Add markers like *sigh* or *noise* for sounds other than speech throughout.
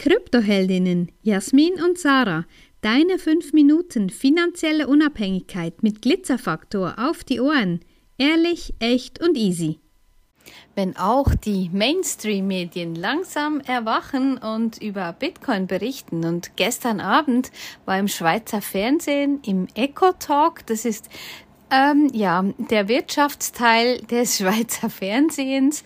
Kryptoheldinnen Jasmin und Sarah. Deine 5 Minuten finanzielle Unabhängigkeit mit Glitzerfaktor auf die Ohren. Ehrlich, echt und easy. Wenn auch die Mainstream-Medien langsam erwachen und über Bitcoin berichten und gestern Abend war im Schweizer Fernsehen im Eco Talk, das ist ähm, ja, der Wirtschaftsteil des *laughs* Schweizer Fernsehens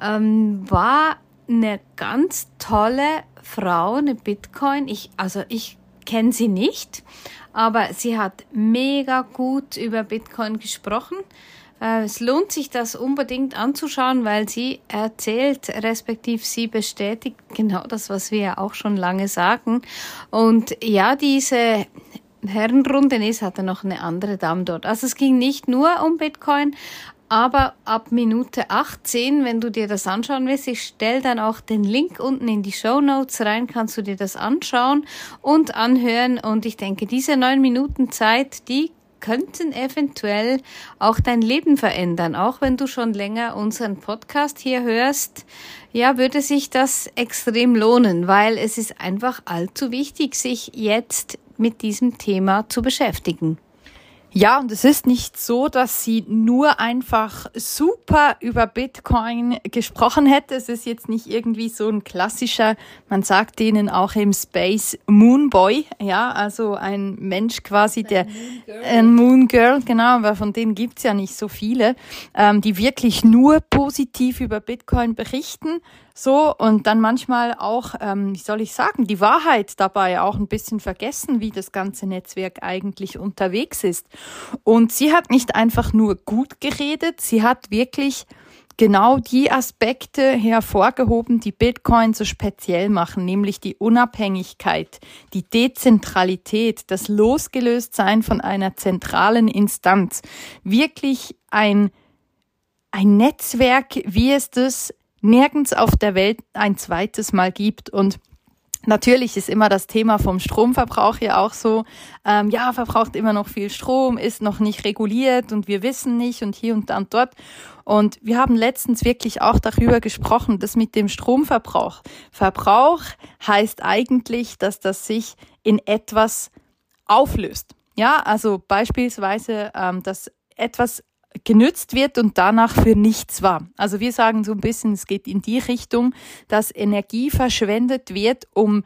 ähm, war eine ganz tolle Frau, eine Bitcoin. Ich, also ich kenne sie nicht, aber sie hat mega gut über Bitcoin gesprochen. Äh, es lohnt sich, das unbedingt anzuschauen, weil sie erzählt, respektiv sie bestätigt genau das, was wir ja auch schon lange sagen. Und ja, diese Herrenrunde, nee, es hatte noch eine andere Dame dort. Also es ging nicht nur um Bitcoin, aber ab Minute 18, wenn du dir das anschauen willst, ich stelle dann auch den Link unten in die Show Notes rein, kannst du dir das anschauen und anhören. Und ich denke, diese neun Minuten Zeit, die könnten eventuell auch dein Leben verändern. Auch wenn du schon länger unseren Podcast hier hörst, ja, würde sich das extrem lohnen, weil es ist einfach allzu wichtig, sich jetzt mit diesem Thema zu beschäftigen. Ja, und es ist nicht so, dass sie nur einfach super über Bitcoin gesprochen hätte. Es ist jetzt nicht irgendwie so ein klassischer, man sagt denen auch im Space Moonboy, ja, also ein Mensch quasi, der ein Moon Girl, genau, aber von denen gibt's ja nicht so viele, ähm, die wirklich nur positiv über Bitcoin berichten, so und dann manchmal auch, ähm, wie soll ich sagen, die Wahrheit dabei auch ein bisschen vergessen, wie das ganze Netzwerk eigentlich unterwegs ist. Und sie hat nicht einfach nur gut geredet, sie hat wirklich genau die Aspekte hervorgehoben, die Bitcoin so speziell machen, nämlich die Unabhängigkeit, die Dezentralität, das Losgelöstsein von einer zentralen Instanz. Wirklich ein, ein Netzwerk, wie es das nirgends auf der Welt ein zweites Mal gibt. Und Natürlich ist immer das Thema vom Stromverbrauch ja auch so, ähm, ja, verbraucht immer noch viel Strom, ist noch nicht reguliert und wir wissen nicht und hier und da und dort. Und wir haben letztens wirklich auch darüber gesprochen, dass mit dem Stromverbrauch. Verbrauch heißt eigentlich, dass das sich in etwas auflöst. Ja, also beispielsweise, ähm, dass etwas genützt wird und danach für nichts war. Also wir sagen so ein bisschen, es geht in die Richtung, dass Energie verschwendet wird, um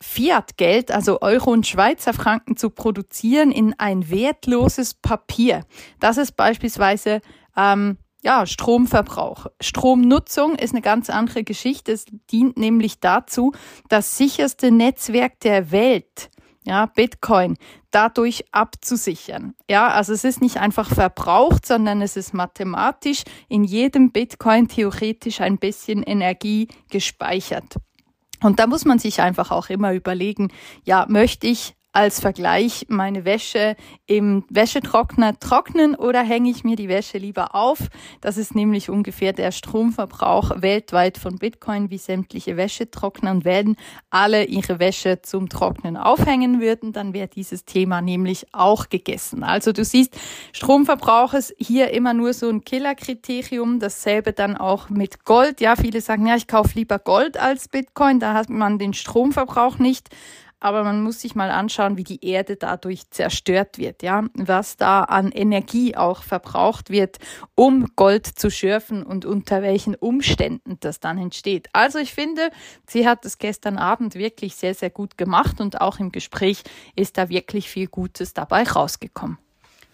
Fiat-Geld, also Euro und Schweizer Franken zu produzieren in ein wertloses Papier. Das ist beispielsweise ähm, ja, Stromverbrauch. Stromnutzung ist eine ganz andere Geschichte. Es dient nämlich dazu, das sicherste Netzwerk der Welt ja, Bitcoin dadurch abzusichern. Ja, also es ist nicht einfach verbraucht, sondern es ist mathematisch in jedem Bitcoin theoretisch ein bisschen Energie gespeichert. Und da muss man sich einfach auch immer überlegen, ja, möchte ich als Vergleich meine Wäsche im Wäschetrockner trocknen oder hänge ich mir die Wäsche lieber auf? Das ist nämlich ungefähr der Stromverbrauch weltweit von Bitcoin, wie sämtliche Wäschetrockner. Und wenn alle ihre Wäsche zum Trocknen aufhängen würden, dann wäre dieses Thema nämlich auch gegessen. Also du siehst, Stromverbrauch ist hier immer nur so ein Killerkriterium. Dasselbe dann auch mit Gold. Ja, viele sagen, ja, ich kaufe lieber Gold als Bitcoin. Da hat man den Stromverbrauch nicht aber man muss sich mal anschauen, wie die Erde dadurch zerstört wird, ja, was da an Energie auch verbraucht wird, um Gold zu schürfen und unter welchen Umständen das dann entsteht. Also ich finde, sie hat es gestern Abend wirklich sehr, sehr gut gemacht und auch im Gespräch ist da wirklich viel Gutes dabei rausgekommen.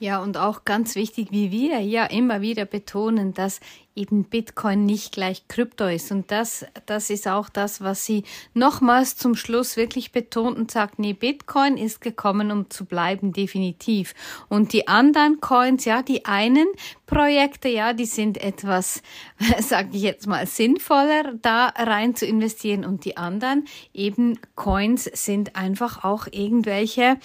Ja, und auch ganz wichtig, wie wir ja immer wieder betonen, dass eben Bitcoin nicht gleich Krypto ist. Und das, das ist auch das, was sie nochmals zum Schluss wirklich betont und sagt, nee, Bitcoin ist gekommen, um zu bleiben, definitiv. Und die anderen Coins, ja, die einen Projekte, ja, die sind etwas, *laughs* sage ich jetzt mal, sinnvoller, da rein zu investieren. Und die anderen eben Coins sind einfach auch irgendwelche,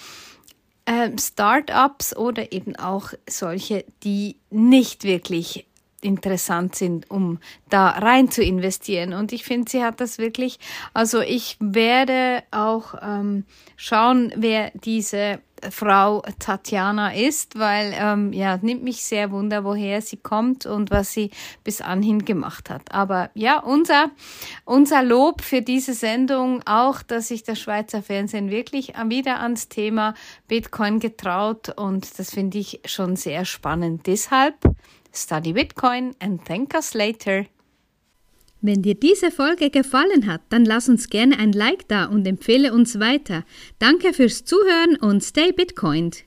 Startups oder eben auch solche, die nicht wirklich interessant sind, um da rein zu investieren. Und ich finde, sie hat das wirklich, also ich werde auch ähm, schauen, wer diese Frau Tatjana ist, weil ähm, ja nimmt mich sehr wunder, woher sie kommt und was sie bis anhin gemacht hat. Aber ja, unser unser Lob für diese Sendung auch, dass sich das Schweizer Fernsehen wirklich wieder ans Thema Bitcoin getraut und das finde ich schon sehr spannend. Deshalb study Bitcoin and thank us later. Wenn dir diese Folge gefallen hat, dann lass uns gerne ein Like da und empfehle uns weiter. Danke fürs Zuhören und stay Bitcoined.